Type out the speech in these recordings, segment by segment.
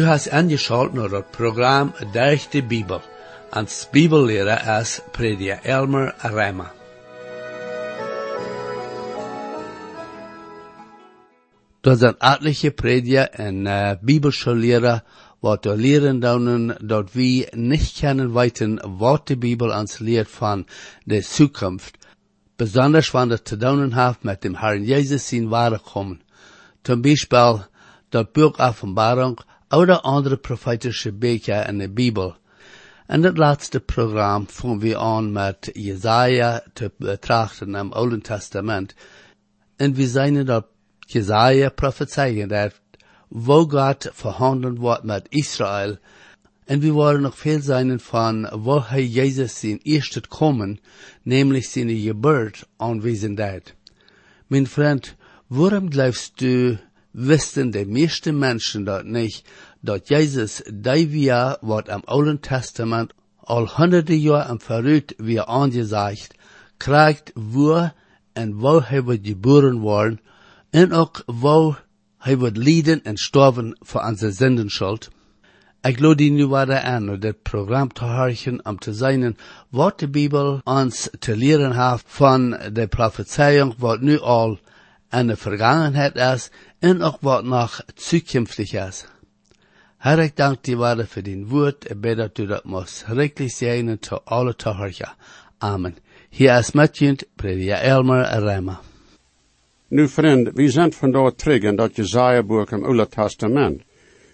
Du hast angeschaut naar het programma Durch de Bibel. Als Bibellehrer is prediker Elmer Rema. Er zijn etliche prediker en uh, Bibelschullehrer, wat er leren doen, dat we niet kunnen weten wat de Bibel ons leert van de toekomst. Besonders wanneer het te doen heeft met dem Herrn Jezus zijn ware komen. Zum Beispiel dat boek Offenbarung oder andere prophetische Bücher in der Bibel. In het laatste programma fangen we aan met Jesaja te betrachten im Alten Testament. En we zijn dat Jesaja prophezeien dat wo Gott verhandelt wordt met Israël. En we worden nog veel zijn van wo hij Jezus zijn eerste komen, nämlich zijn aanwezend dat. Mijn vriend, waarom blijfst du wisten de meeste mensen dat niet, dat Jezus die via wat am Alten Testament al honderden jaar am vooruit weer aangezegd, krijgt wo en wo hij wordt geboren worden, en ook wo hij wordt lijden en sterven voor onze zendenschuld. Ik geloof die nu waarde aan om dit programma te horen om te zijn wat de Bibel ons te leren heeft van de profetieën wat nu al in de vergangenheid is en ook wat nog zukünftig is. Herr, dank die waarde voor die woord en bid dat u dat moest rijkelijk zijn te alle te horen. Amen. Hier is met je, prediker Elmer Rema. Nu vriend, we zijn vandaag terug in dat Jezaja-boek im Oude Testament.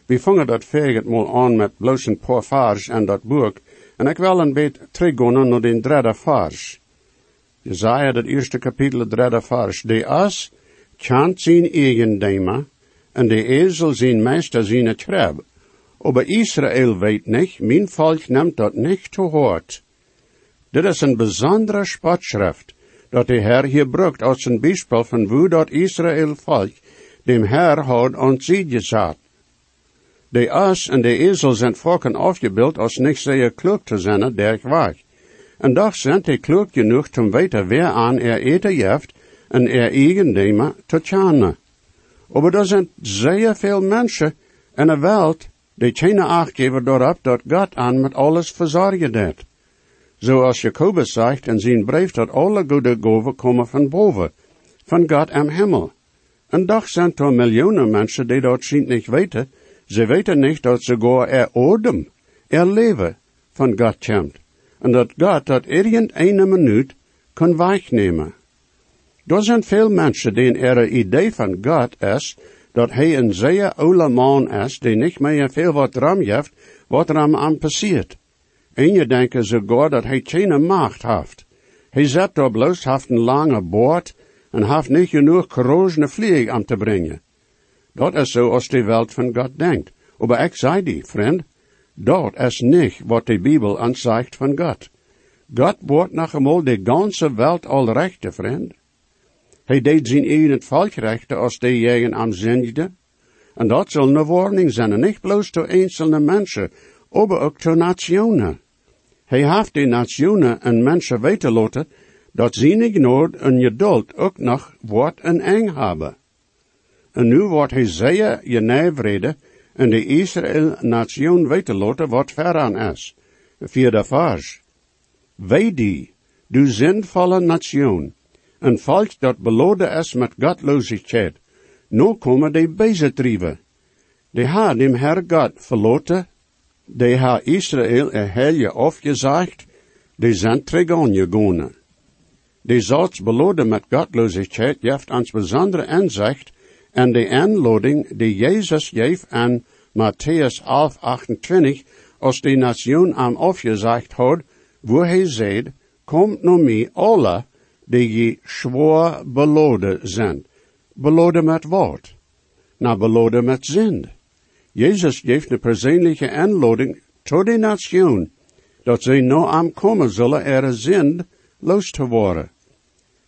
We vangen dat veget mal aan met bloos een paar en dat boek, en ik wil een beetje teruggaan naar de derde vers. Jezaja, dat eerste kapitel, derde vers. De as kent zijn eigendeimer, en de ezel zijn meester zijn treb. Aber Israel weet niet, mijn volk neemt dat niet te hoort. Dit is een bijzondere spotschrift, dat de Herr hier brukt als een bijspel van hoe dat Israël volk dem Herr had ontziet De as en de ezel zijn volken afgebeeld als niet zeer klug te zijn dergweg. En doch zijn die klug genoeg om weten wer aan er eten jeft en er eigendemer te tjane. Aber er zijn zeer veel mensen in de wereld die geen acht geven daarop dat God aan met alles verzorgen deed. Zoals Jacobus zegt in zijn brief dat alle goede goven komen van boven, van God am Himmel. En doch zijn er miljoenen mensen die dat zien niet weten, ze weten niet dat sogar er odem, er leven van God komt. En dat God dat irgendeine minuut kan wegnemen. Er zijn veel mensen die er idee van God is, dat hij een zeer oude man is, die niet meer veel wat ram heeft, wat er aan passiert. En je denken sogar dat hij geen macht heeft. Hij zet daar bloos, heeft een lange boord, en heeft niet genoeg korrosene vlieg aan te brengen. Dat is zo als de wereld van God denkt. Maar ik zei die, vriend, dat is niet wat de Bibel anzegt van God. God wordt nog eenmaal de ganze wereld al rechte, vriend. Hij deed zijn eigen volk rechten als de jegen am zindigde. En dat zal een warning zijn, niet bloos door enkele mensen, maar ook door nationen. Hij heeft de nationen en mensen weten laten dat zijn nood en geduld ook nog wordt en eng hebben. En nu wordt hij zeer genevrede en de Israël-nation weten laten wat veraan is. Vierde vers. Wij die, du zinvolle nation, een volk dat belode is met godloosheid, nu komen die bezetrieven. Die ha dem Herr God verloten, die ha Israël er helje afgezegd, die zijn terug aangegaan. Die zots belode met godloosheid heeft ons bijzondere inzicht en de aanloading die Jezus geeft aan Matthäus 11, 28, als de nation aan afgezegd had, wo hij zei, komt naar mij alle, die je schwoor belode zijn. Belode met wat? Nou, belode met zin. Jezus geeft een persoonlijke aanloading tot de nation, dat zij nou aankomen zullen er zin los te worden.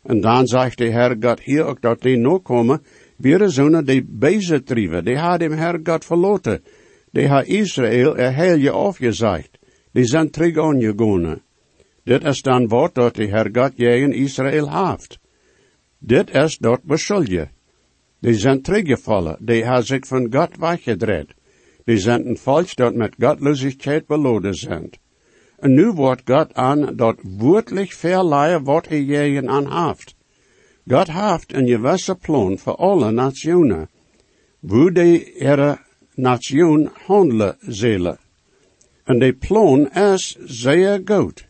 En dan zegt de Heer God hier ook dat die nou komen, weer zonen die bezetrieven, die had dem Herr God verloten. Die ha Israël er heel je afgezegd. Die zijn terug aangegaan. Dit is dan wat dat de Herr God in Israël heeft. Dit is dat beschulje. Die zijn teruggevallen, die ha zich van God weggedraaid. Die zijn een volk dat met Gottlosigkeit beloden zijn. En nu wordt God aan dat woordelijk verleiden wat hij jegen aan haft. God heeft een gewisse plan voor alle nationen, wo de ihre nation handelen zullen. En de plan is zeer goed.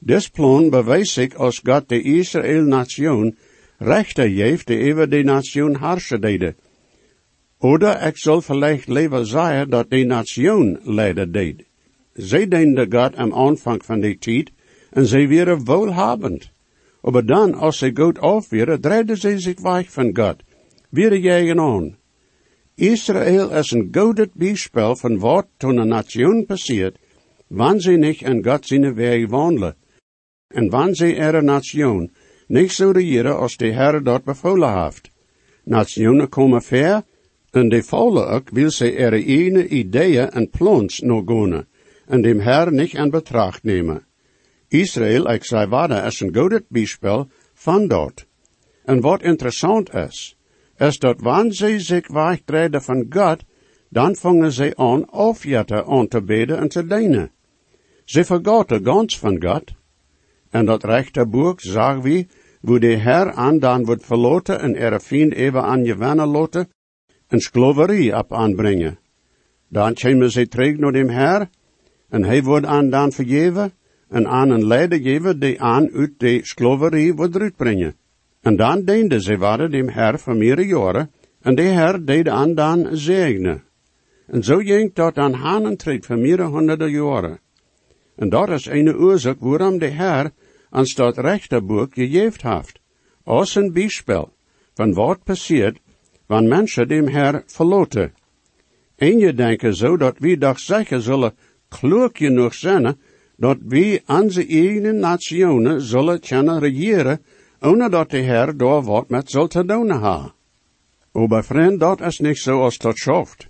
Dit plan bewijst zich als God de Israël-nation rechten geeft die over de nation harsen deden. Oder ik zal vielleicht liever zeggen dat de nation leiden deed. Zij diende God am aanvang van die tijd en zij waren wohlhabend. Maar dan, als zij goed af waren, zij zich weg van God. Weer jegen aan. Israël is een gouden bijspel van wat toen een nation passiert, wanneer zij niet in God zijn weg wandelen. En wanneer zij ihre nation niet zo regeren als de Heer dat bevolen heeft. Nationen komen ver, en de vollen ook wil zij ihre eigen ideeën en plans nog gaan, en dem Herr niet in betracht nemen. Israël, ik zei waarde, is een goed bijspel van dat. En wat interessant is, is dat wanneer zij zich wegtreden van God, dan vangen zij aan afjetten aan te beden en te dienen. Ze vergaten gans van God. En dat rechte boek zag wie, wo de Herr aan dan wordt verloten en er vriend even aan je wennen loten, en skloverie op aanbrengen. Dan komen ze terug naar dem Herr, en hij wordt aan dan vergeven, en aan een leider geven die aan uit de skloverie wordt uitbrengen. En dan diende ze waren dem Herr van meerdere jaren, en de Herr deed aan dan zegenen. En zo ging dat aan hanentritt van meerdere honderden jaren. En dat is een oorzaak waarom de Herr ans dat rechterboek gegeven heeft, als een bijspel van wat passiert, wanneer mensen dem Herr verloten. En je denken zo dat wie doch zeker zullen klug genoeg zijn, dat wie onze eigen nationen zullen kunnen regeren, ohne dat de Herr daar wat met zal te doen ha. Aber vriend, dat is niet zo als dat schafft.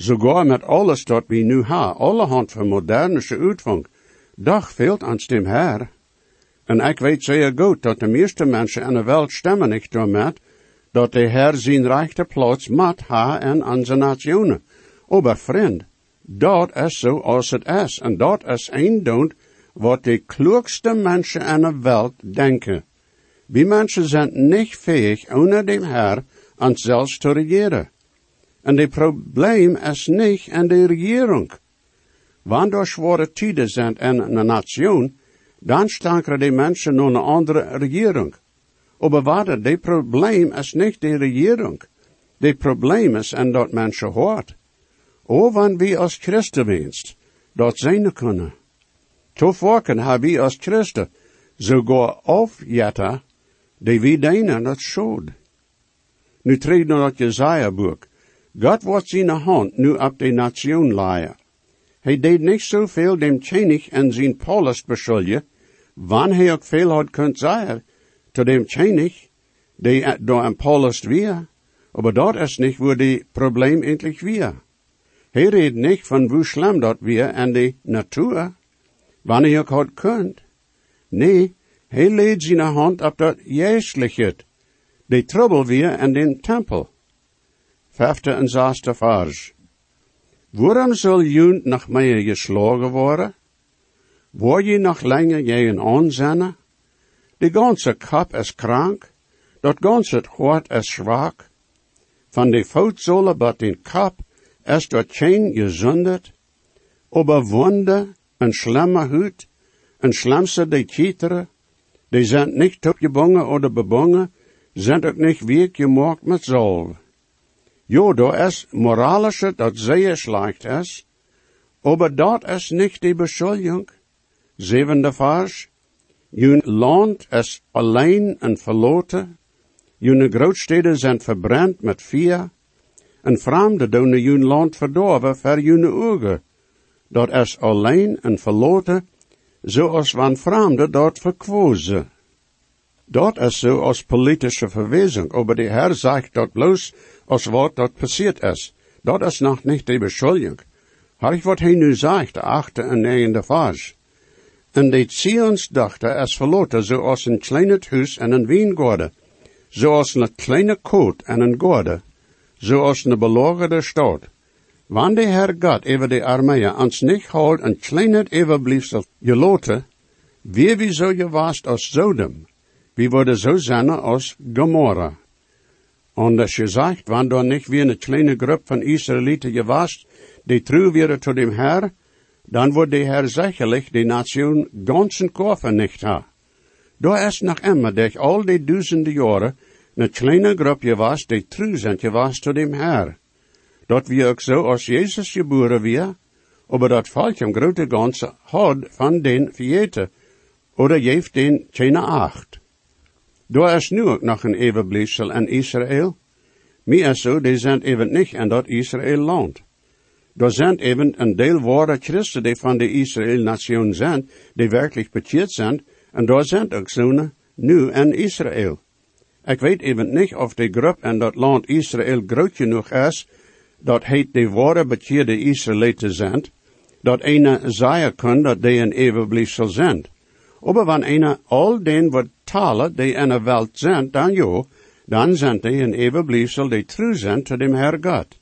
Sogar met alles dat we nu ha, alle hand van modernische uitvang, dag fehlt ans dem Herr. En ik weet zeer goed dat de meeste mensen in de wereld stemmen niet met, dat de Herr zijn rechte plaats mat ha in onze nationen. Aber vriend, dat is zo als het is, en dat is een doen wat de klugste mensen in de wereld denken. Wie mensen zijn niet fähig, ohne dem Herr ans zelfs te regeren. En de probleem is niet in de regering. Wanneer er zware tijden zijn in een nation, dan stankeren die mensen naar een andere regering. Aber de probleem is niet de regering. De probleem is en dat mensen hoort. O, wanneer we als christen wenst, dat zijn kunnen. Toevallig hebben we als christen sogar afjetten, die we dienen dat schuld. Nu treed naar dat Jezaja God wordt zijn hand nu op de nation leien. Hij deed niet zoveel dem Tjenig en zijn Paulus beschuldigen, wanneer hij ook veel had kunt zeggen, to dem Tjenig, die door een Paulus weer, aber dat is niet waar die probleem endlich weer. Hij redt niet van hoe schlimm dat weer en de natuur, wanneer hij ook had kunt. Nee, hij leed zijn hand op dat jeesliche, de trouble weer en den tempel. Vijfde en zesde vers. Waarom zal je nog meer geslagen worden? Word je nog langer je aanzennen? De ganze kop is krank, dat ganze hart is zwak. Van de voetzolen bat den kop is dat geen gezondet, overwonde een schlimme huid, een schlimmste de cheateren, die zijn niet opgebongen oder bebongen, zijn ook niet week gemaakt met zalf. Jo, da is moralische dat zeer slecht is, aber dat is niet de beschuldiging. Zevende vers. Jun land is alleen en verloten. Jun grootsteden zijn verbrand met vier. En vreemde doen jun land verdorven voor jun ogen. Dat is alleen en verloten, zoals van vreemde dat verkwozen. Dat is zo als politische verwijzing, aber de Herr zegt dat bloos als wat dat passiert is. Dat is nog niet de beschuldiging. Har ik wat hij nu de achte en negende vers. En de Zionsdochter is verloten zoals een kleine huis en een wiengorde, zoals een kleine koot en een gorde, zoals een belagerde stad. Wann de Herr Gott über die Armee ans nicht holt ein kleines Überbliefsel geloten, wie wie so gewast aus Sodom, wie wurde so sein aus Gomorra. Und es gesagt, wann da nicht wie eine kleine Gruppe von Israeliten gewast, die true wäre zu dem Herr, dann wird der Herr sicherlich die Nation ganzen Koffer nicht haben. Da ist noch immer durch all die duizenden Jahre eine kleine Gruppe was, die true sind was zu dem Herr. Dat wie ook zo als Jezus geboren wie, aber dat valt im grote ganze had van den vergeten, oder geeft den keine acht. Da is nu ook nog een evenbliefsel in Israël. Meer zo, die zijn even niet in dat Israël land. Da zijn even een deel ware Christen die van de Israël-nation zijn, die werkelijk bekeerd zijn, en daar zijn ook zo'n nu in Israël. Ik weet even niet of de groep in dat land Israël groot genoeg is, dat heet de ware bekeerde Israëlieten zijn, dat een zeggen kan dat die een eeuwbliefsel zijn. Aber wenn einer all den wat talen die in der Welt zijn, dan jo, dan zijn die een eeuwbliefsel die true zijn te dem Herr God.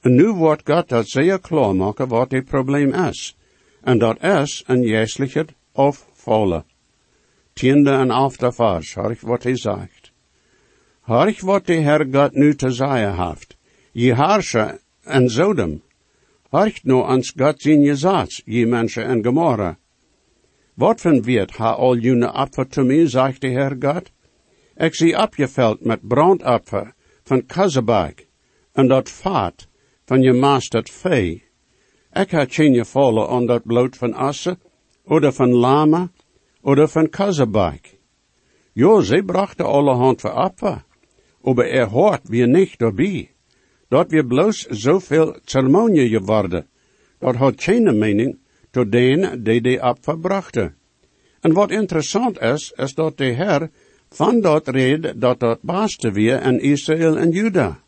En nu wordt God dat zeer klaar maken wat het probleem is. En dat is een geestelijke afvallen. Tiende en aftervars, hoor ik wat hij zegt. Ik wat de Herr God nu te zeggen heeft. Je harsche en Sodom. Horcht nu ans God zijn je je mensen en Gomorra. Wat van wird ha al june Apfer zu mir, sagt der Herr Gott? Ik zie abgeveld met brandapfer van Kazebak en dat vaat van je maasterd vee. Ik ha je vallen aan dat bloed van asse, oder van lama, oder van Kazebak. Jo, ze brachten allerhand voor Apfer, aber er hoort wir nicht dabei. Dat wir bloß zoveel ceremonie geworden. Dat had geen mening tot den die die Apfer brachten. En wat interessant is, is dat de Heer van dat red dat dat baaste weer in Israël en Juda.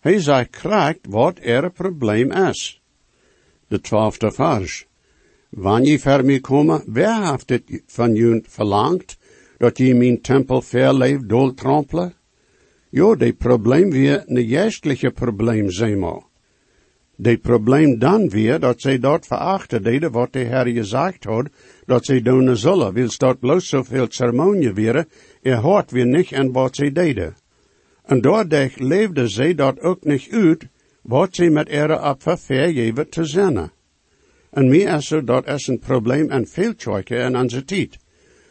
Hij zei krijgt wat er probleem is. De twaalfde vers. Wanneer je ver mij komen, wer heeft het van jullie verlangt, dat je mijn tempel verleef doltrampelen? Jo, de probleem weer een geestelijke probleem, zeg maar. De probleem dan weer dat zij dat verachten deden wat de Heer gezegd had, dat zij doen zullen, wil dat bloos zoveel ceremonie weer, er hoort weer niet en wat zij deden. En doordat leefde zij dat ook niet uit, wat zij met ihre Opfer vergeven te zinnen. En meer is zo, dat is een probleem en veel in onze tijd.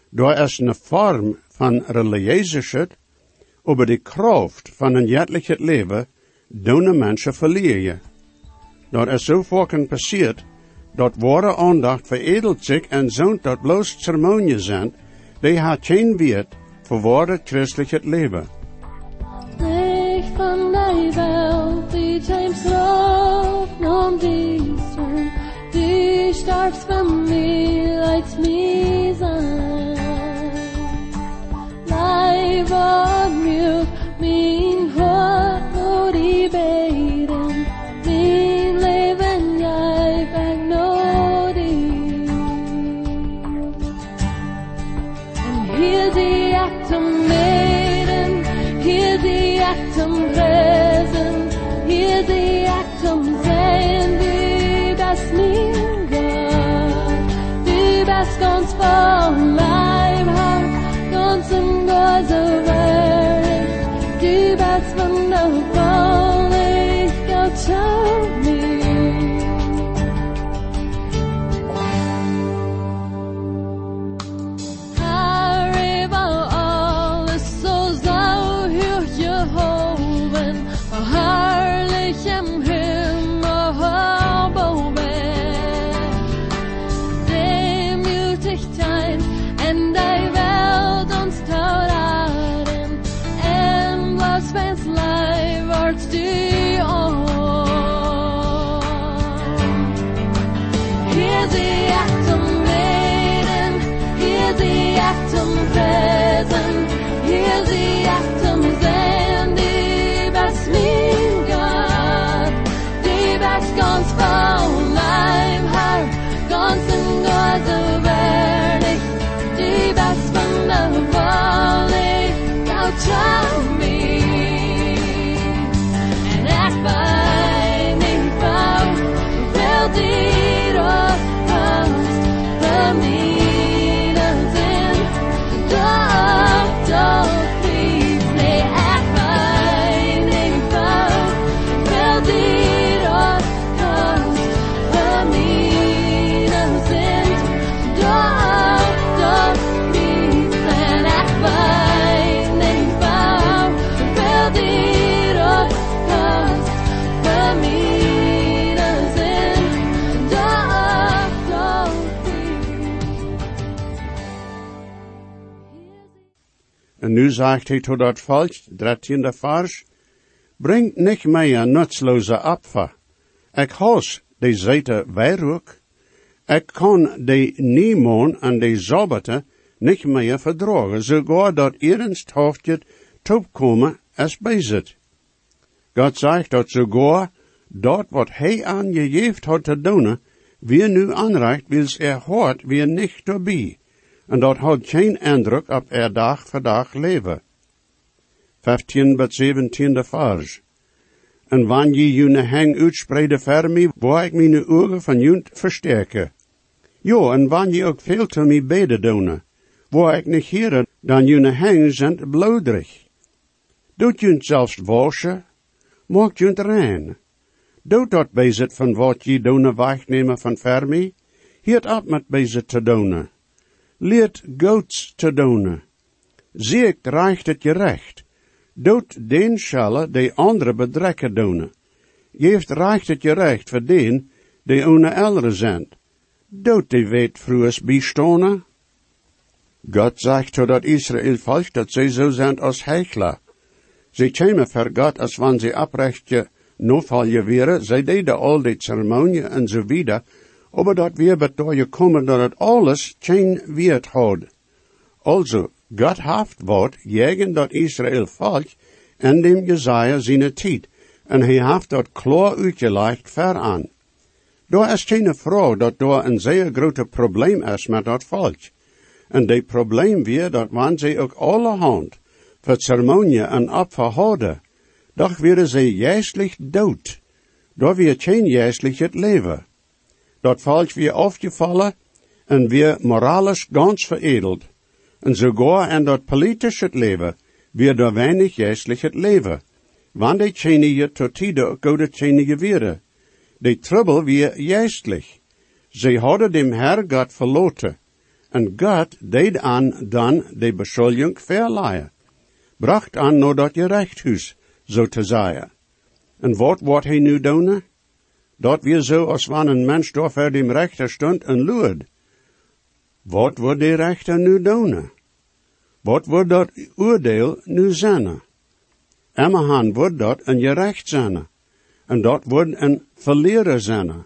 Door is een vorm van religieusheid, over de kracht van een jettelijk leven, doen mensen verliezen. Dat is vaak passiert, dat ware aandacht veredelt zich en zoont dat bloos ceremonie zijn, die had geen wert voor ware christelijk leven. Licht van die im Gehäuse Welt, hearts do. Hij tot dat volk, dertiende vers, brengt niet mij een nutsloze apfer. Ik has de zete werk. Ik kan de niemon en de zabbate niet meer verdragen, zogar dat eerens hoofdje toekomen als bezit. God zegt dat sogar dat wat hij aan je geeft had te doen, wie nu aanreicht, wils er hoort weer niet erbij. En dat had geen indruk op er dag voor dag leven. 15 tot 17 vers. En wanneer je june hang uitspreide ver mij, waar ik mijn ogen van junt versterken. Jo, en wanneer je ook veel te mij beden doen, waar ik niet hier, dan june hang zijn bloederig. Doet junt zelfs waschen, maakt junt rein. Doet dat bezit van wat je doen wegnemen van ver mij, hiert op met bezit te doen. Leert goats te doen. Ziekt reicht het je recht. Doet den schelle de andere bedrekken doen. Geeft reicht het je recht voor den die ohne eldere zijn. Doet die weet vroeges bijstonen. God zegt tot dat Israël volk dat zij zo zijn als hechler. Ze komen voor God als wanneer ze oprechtje novalje wären, zij deden al die ceremonie en zo aber dat wir bedoje komen dat alles geen wiert had. Also, God haft wat jegen dat Israël volk en dem Jesaja zijn tijd, en hij haft dat klaar uitgelegd ver aan. Daar is geen vrouw dat daar een zeer grote probleem is met dat volk. En dat probleem weer dat wanneer ze ook allerhand voor ceremonie en opfer doch werden ze juistlich dood. Daar weer geen juistlich het leven. Dat volk weer afgevallen en weer moralisch ganz veredeld. En sogar in dat politische leven weer er weinig juistlich het leven. Wanneer de je tot tide goede tjenige weer. De trouble weer juistlich. Ze hadden dem Herr God verloten. En God deed aan dan de beschuldiging verleihen. Bracht aan naar dat je rechthuis, zo te zeggen. En wat wordt hij nu doen? Dat weer zo als wanneer een mens voor dem rechter stond en luid. Wat wordt de rechter nu doen? Wat wordt dat oordeel nu zijn? Emmahan wordt dat een gerecht zijn. En dat wordt een verlierer zijn.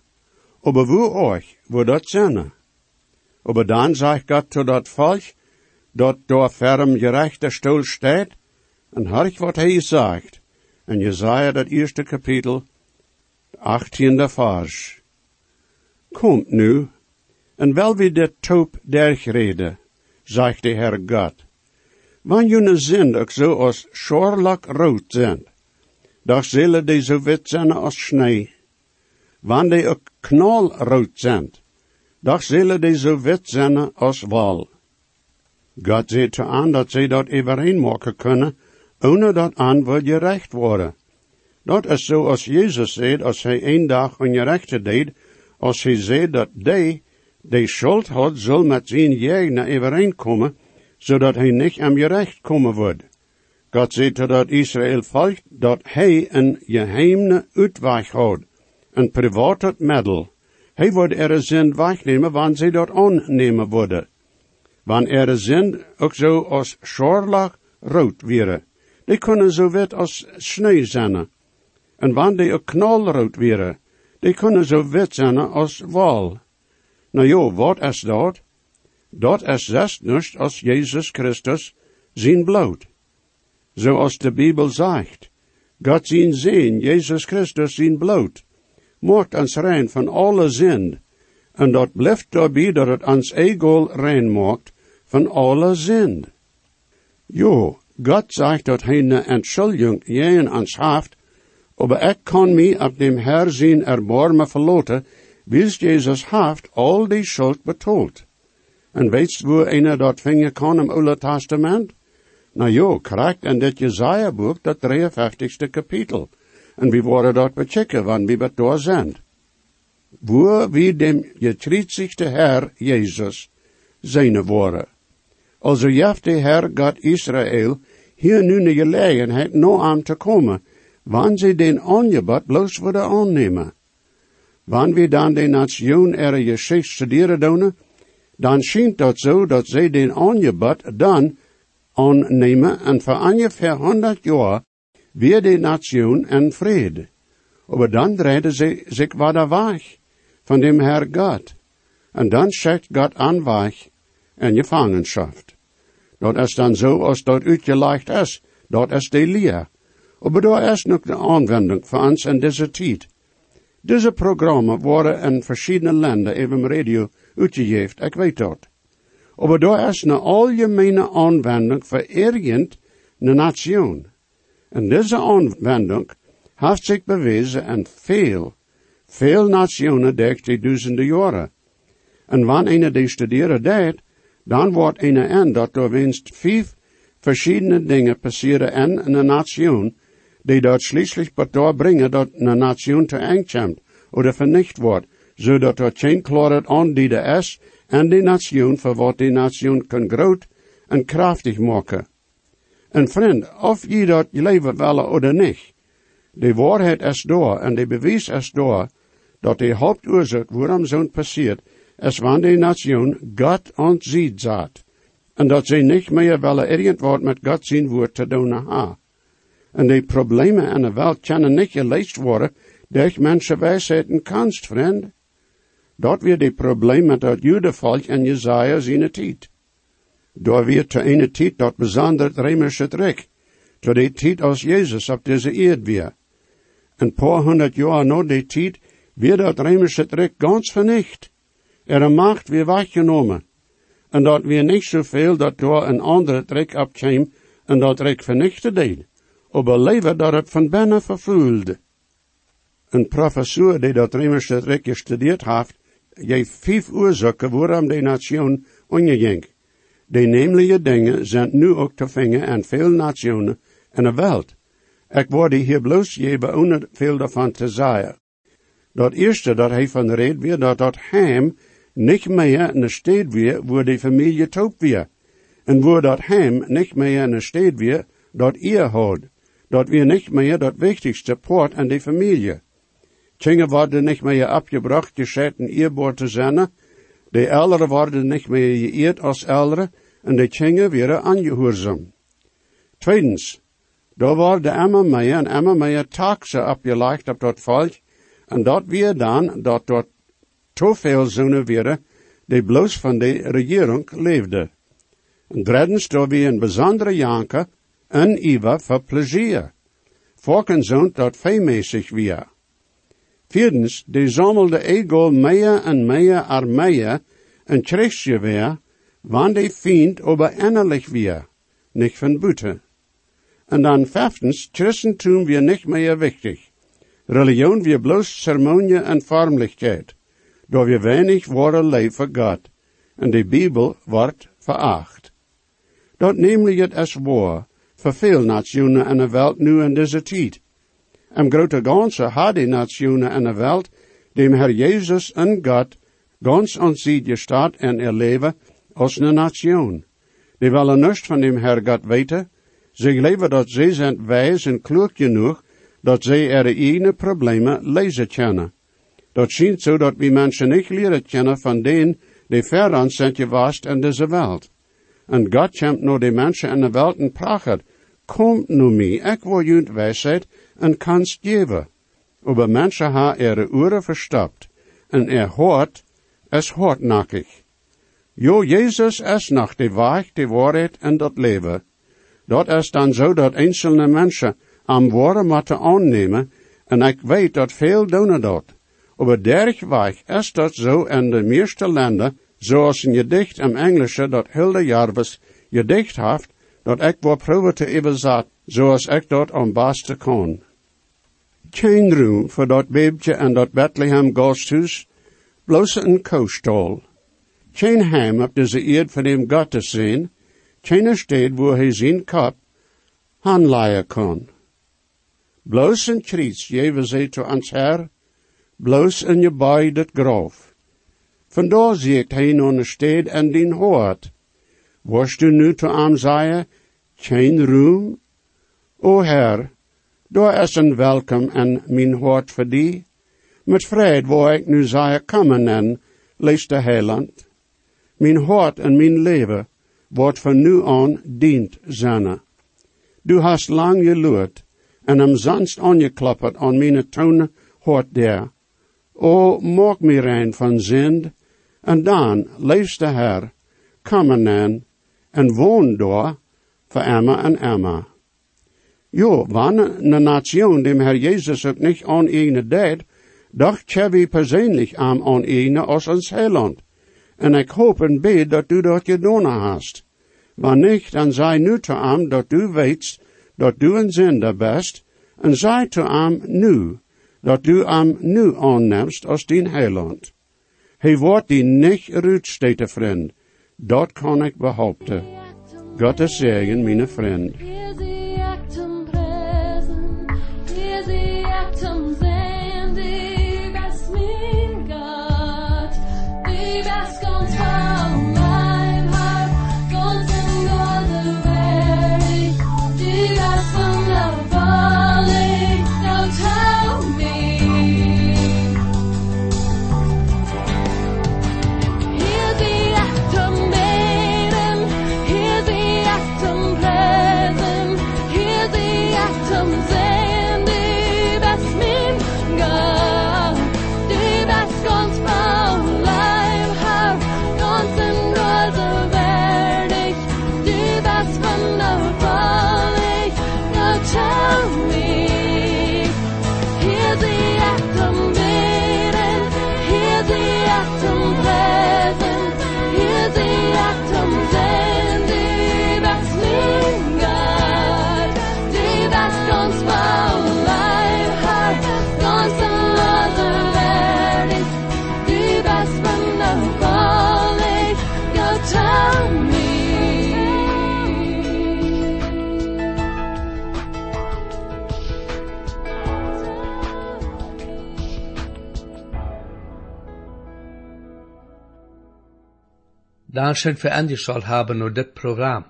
Aber wo euch wordt dat zijn? Aber dan zegt God tot dat volk, dat door ferm gerechter stoel staat, en hark wat hij zegt. En Jesaja dat eerste kapitel, 18e vers. Komt nu, en wel wie de toop dergrede, zegt de Heer God. Wanneer jullie zin ook zo als schorlak rood zijn, dan zullen die zo wit zijn als snee. Wanneer die ook knalrood zijn, dan zullen die zo wit zijn als wal. God zegt aan dat zij dat overeen maken kunnen, ohne dat antwoord gerecht worden. Dat is zo als Jezus zei, als hij een dag ongerechte deed, als hij zei dat die, die schuld had, zal met zijn jegenen overeenkomen, zodat hij niet aan gerecht komen wordt. God zei dat Israël volk dat hij een geheime uitweg had, een privaat middel. Hij wordt er zin wegnemen, wanneer zij dat aannemen worden. Wanneer er zin ook zo als scharlach rood wäre. Die kunnen zo wit als sneeuw zijn. En wanneer die knalrood wäre, die kunnen zo wit zijn als wal. Nou jo, wat is dat? Dat is zes niet als Jezus Christus zijn bloed. Zoals de Bijbel zegt, God zijn zin, Jezus Christus zijn bloed, maakt ons rein van alle zin, en dat blijft daarbij dat het ons eigen rein maakt van alle zin. Jo, God zegt dat hij een entschuldiging jeen ons heeft, aber ik kan mij op dem Herr zijn erbarmen verloten, Wils Jezus haft al die schuld betoeld. En weet wo einer dat vinger kan im Oude Testament? Nou jo, krijgt in dit Jesaja-boek dat 53ste kapitel. En we worden dat bechecken, want we het daar zijn. Wo wie dem getreedzigste Herr Jezus zijn woorden. Also jeft de Herr God Israël hier nu de gelegenheid no aan te komen, wanneer ze den aangebod bloos worden aannemen. Wanneer we dan de nation er geschicht studeren doen, dan schijnt dat zo dat ze den aangebod dan aannemen en voor ongeveer honderd jaar weer de nation en vrede. Maar dan draaien ze zich weer weg van dem Herr God. En dan God aan weg en gevangenschap. Dat is dan zo als dat uitgelegd is. Dat is de leer. Maar daar is nog de aanwending voor ons in deze tijd. Deze programma worden in verschillende landen even radio uitgegeven, ik weet dat. Maar daar is een algemene aanwending voor een nation. En deze aanwending heeft zich bewezen in veel, veel nationen die duizenden jaren. En wanneer een die studeren deed, dan wordt een en dat er winst vijf verschillende dingen passeren in een nation, die dat schließlich bedoor brengen dat een nation te eng oder vernicht wordt, zodat er geen klaarheid aandienen is en die nation voor wat die nation kan groot en krachtig maken. En vriend, of je dat leven willen of niet, de waarheid is door en de bewijs is door, dat de hoofdoorzaak waarom zo'n passiert, is wanneer die nation God ontziet zat. En dat ze niet meer willen irgendwat met God zijn woord te doen ha. En die problemen in de wereld kunnen niet geleest worden durch mensenwijsheid en kunst, vriend. Dat weer die probleem met dat judevolk en Jezaja zijn tijd. Door weer te ene tijd dat bijzonder remische trek, to die tijd als Jezus op deze eerd weer. Een paar honderd jaar na die tijd weer dat remische trek ganz vernicht. Er macht weer weggenomen. En dat weer niet zoveel dat door een andere trek opkwam en dat trek vernichten deed. Maar leven dat het van binnen vervoelde. Een professor die dat remische trek gestudeerd heeft, geeft vijf oorzaken waarom de nation onderging. Die nemelijke dingen zijn nu ook te vinden in veel nationen in de wereld. Ik word hier bloos geven onder veel daarvan te zeggen. Dat eerste dat hij van reed weer dat dat hem niet meer een stad weer waar de familie toop weer. En waar dat hem niet meer een stad weer dat eer houdt. Dat weer niet meer dat wichtigste poort aan de familie. Kinderen worden niet meer abgebracht, gescheiden eerboor te zijn. De ouderen worden niet meer geëerd als ouderen en de kinderen werden aangehoorzaam. Tweedens, daar worden immer meer en immer meer taxen opgelegd op dat volk en dat weer dan dat dort te veel zonen werden die bloos van de regering leefden. En drittens, daar weer een bijzondere janke en iwa voor plezier. Volken dat veemäßig weer. Viertens, die sammelde ego meer en meer armeeën en kreeg je weer, wanneer die Feind aber innerlich weer, nicht von Bute. En dan vijftens, Christentum weer nicht meer wichtig. Religion weer bloos ceremonie en vormlichkeit, door wir wenig ware leef voor God, en de Bibel wordt veracht. Dat nämlich het is waar, voor veel nationen in de wereld nu in deze tijd. Im grote ganze had die nationen in de wereld dem Herr Jezus en God ganz aan sie gestaat en er leven als een nation. Die willen niets van dem Herr God weten. Ze leven dat ze zijn wijs en klug genoeg dat ze er eigen problemen lezen kunnen. Dat schijnt zo dat we mensen niet leren kennen van denen die ver zijn gewaast in deze wereld. En God komt naar de mensen in de wereld en pracht, Kom nu mij, ik wil jullie wijsheid en kanst geven. Aber mensen ha ihre Uhren verstoppt, en er hoort, es hardnackig. Jo, Jezus is nog de weg, de waarheid en dat leven. Dat is dan zo dat einzelne mensen am woorden moeten aannemen, en ik weet dat veel doen dat. Aber derg weg is dat zo in de meeste landen, zoals een gedicht im Englische dat Hilde Jarvis gedicht heeft, dat ik wil proeven te überzet, zoals ik dat am beste kon. Geen roem voor dat babytje en dat Bethlehem gasthuis, bloos een koostal. Geen heim op deze eerd van hem God te zien, geen stad waar hij zijn kop aanleien kon. Bloos een triets jeven zij to ans Herr, bloos in je bij dat groof. Vandaar ziet hij nog een stad en dien hoort. Worst u nu am zeggen, geen roem? O Herr, daar is een welkom en mijn hoort voor die. Met vrede waar ik nu zeggen komen en lees de heiland. Mijn hart en mijn leven wordt van nu aan dient zijn. Du hast lang geluid en am zanst aangeklapperd aan mijn toon hart der. O, maak mij rein van zind, en dan lees de Herr, komen en, en woon door, voor Emma en Emma. Jo, wanneer een nation dem Herr Jezus ook niet aan ene deed, dacht Chevy persoonlijk aan aan ene als ons heiland. En ik hoop en bid dat du dat gedaan hast. Wanneer niet, dan zei nu te am dat du weet dat du een zender best, en zei te am nu, dat du am nu aannemst als dien heiland. Hij wordt die niet ruitstete vriend, dat kan ik behaupten. God is zegen, mijn Für angeschaut haben und das Programm.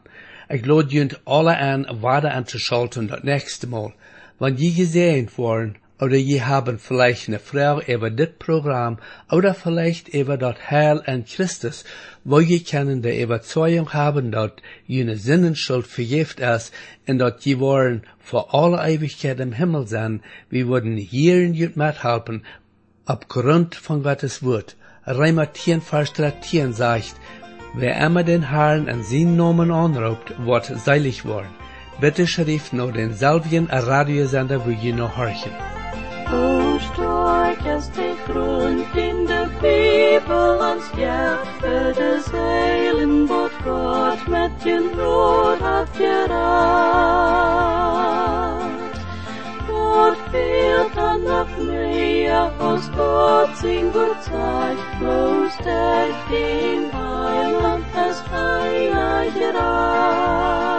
Ich lade junt alle an, weiter anzuschalten das nächste Mal. Wenn je gesehen worden, oder je haben vielleicht eine Frau über das Programm, oder vielleicht über das Heil an Christus, wo je können die Überzeugung haben, dass jene Sinnenschuld vergift ist, und dass je wollen vor aller Ewigkeit im Himmel sein, wir würden hier in jut mithelfen, aufgrund von Gottes Wort. Reimer 10, Vers 13 sagt, Wer immer den Herrn an seinen Namen anruft, wird seilig worden. Bitte schrift nur denselben Radiosender, wo ihr noch horchen. O stark as de grond in de Bibel ons hjärta des heilen vårt God med din råd hat gerat. Dort fährt dann nach Meer, aus dort singur Zeich, bloß der den Heiland, das Freireich reich.